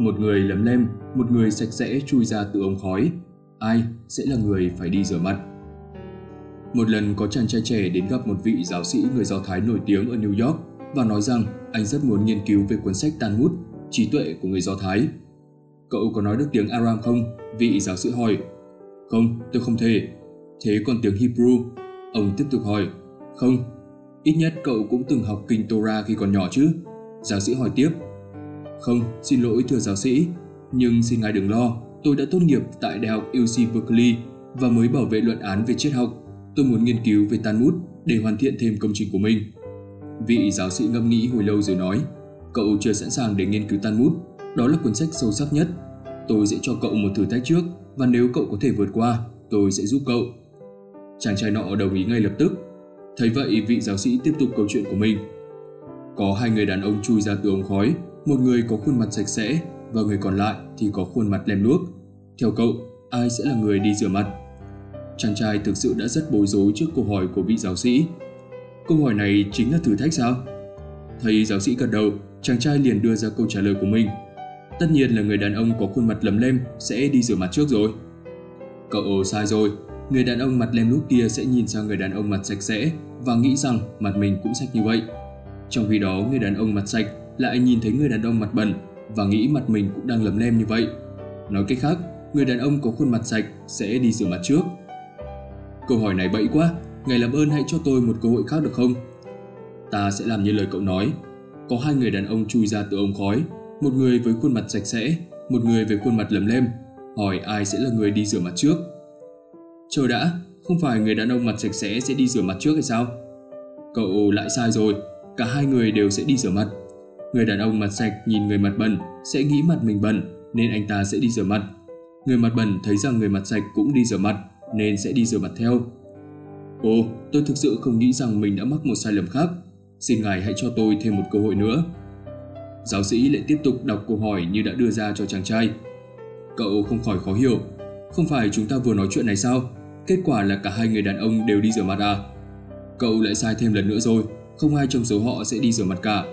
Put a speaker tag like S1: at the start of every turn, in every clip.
S1: Một người lấm lem, một người sạch sẽ chui ra từ ống khói. Ai sẽ là người phải đi rửa mặt? Một lần có chàng trai trẻ đến gặp một vị giáo sĩ người Do Thái nổi tiếng ở New York và nói rằng anh rất muốn nghiên cứu về cuốn sách Talmud, trí tuệ của người Do Thái. Cậu có nói được tiếng Aram không? Vị giáo sĩ hỏi. Không, tôi không thể. Thế còn tiếng Hebrew? Ông tiếp tục hỏi. Không, ít nhất cậu cũng từng học kinh Torah khi còn nhỏ chứ? Giáo sĩ hỏi tiếp. Không, xin lỗi thưa giáo sĩ, nhưng xin ngài đừng lo, tôi đã tốt nghiệp tại Đại học UC Berkeley và mới bảo vệ luận án về triết học. Tôi muốn nghiên cứu về Talmud để hoàn thiện thêm công trình của mình. Vị giáo sĩ ngâm nghĩ hồi lâu rồi nói, cậu chưa sẵn sàng để nghiên cứu Talmud, đó là cuốn sách sâu sắc nhất. Tôi sẽ cho cậu một thử thách trước và nếu cậu có thể vượt qua, tôi sẽ giúp cậu. Chàng trai nọ đồng ý ngay lập tức. Thấy vậy, vị giáo sĩ tiếp tục câu chuyện của mình. Có hai người đàn ông chui ra từ ống khói, một người có khuôn mặt sạch sẽ và người còn lại thì có khuôn mặt lem luốc. Theo cậu, ai sẽ là người đi rửa mặt? Chàng trai thực sự đã rất bối rối trước câu hỏi của vị giáo sĩ. Câu hỏi này chính là thử thách sao? thầy giáo sĩ gật đầu, chàng trai liền đưa ra câu trả lời của mình. Tất nhiên là người đàn ông có khuôn mặt lấm lem sẽ đi rửa mặt trước rồi. Cậu sai rồi, người đàn ông mặt lem lúc kia sẽ nhìn sang người đàn ông mặt sạch sẽ và nghĩ rằng mặt mình cũng sạch như vậy. Trong khi đó, người đàn ông mặt sạch lại nhìn thấy người đàn ông mặt bẩn và nghĩ mặt mình cũng đang lấm lem như vậy. Nói cách khác, người đàn ông có khuôn mặt sạch sẽ đi rửa mặt trước. Câu hỏi này bậy quá, ngài làm ơn hãy cho tôi một cơ hội khác được không? Ta sẽ làm như lời cậu nói. Có hai người đàn ông chui ra từ ống khói, một người với khuôn mặt sạch sẽ, một người với khuôn mặt lấm lem. Hỏi ai sẽ là người đi rửa mặt trước? Chờ đã, không phải người đàn ông mặt sạch sẽ sẽ đi rửa mặt trước hay sao? Cậu lại sai rồi, cả hai người đều sẽ đi rửa mặt. Người đàn ông mặt sạch nhìn người mặt bẩn sẽ nghĩ mặt mình bẩn nên anh ta sẽ đi rửa mặt. Người mặt bẩn thấy rằng người mặt sạch cũng đi rửa mặt nên sẽ đi rửa mặt theo. Ồ, tôi thực sự không nghĩ rằng mình đã mắc một sai lầm khác. Xin ngài hãy cho tôi thêm một cơ hội nữa. Giáo sĩ lại tiếp tục đọc câu hỏi như đã đưa ra cho chàng trai. Cậu không khỏi khó hiểu. Không phải chúng ta vừa nói chuyện này sao? Kết quả là cả hai người đàn ông đều đi rửa mặt à? Cậu lại sai thêm lần nữa rồi. Không ai trong số họ sẽ đi rửa mặt cả.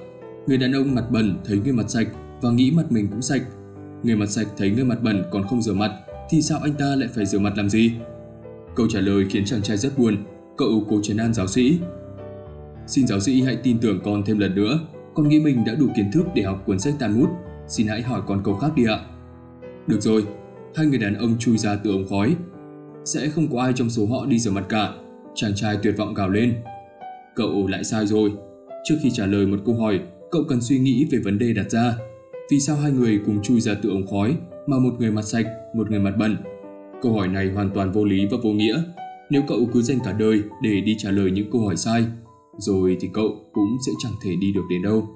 S1: Người đàn ông mặt bẩn thấy người mặt sạch và nghĩ mặt mình cũng sạch. Người mặt sạch thấy người mặt bẩn còn không rửa mặt thì sao anh ta lại phải rửa mặt làm gì? Câu trả lời khiến chàng trai rất buồn. Cậu cố trấn an giáo sĩ. Xin giáo sĩ hãy tin tưởng con thêm lần nữa. Con nghĩ mình đã đủ kiến thức để học cuốn sách Talmud. Xin hãy hỏi con câu khác đi ạ. Được rồi, hai người đàn ông chui ra từ ống khói. Sẽ không có ai trong số họ đi rửa mặt cả. Chàng trai tuyệt vọng gào lên. Cậu lại sai rồi. Trước khi trả lời một câu hỏi, cậu cần suy nghĩ về vấn đề đặt ra. Vì sao hai người cùng chui ra từ ống khói mà một người mặt sạch, một người mặt bẩn? Câu hỏi này hoàn toàn vô lý và vô nghĩa. Nếu cậu cứ dành cả đời để đi trả lời những câu hỏi sai, rồi thì cậu cũng sẽ chẳng thể đi được đến đâu.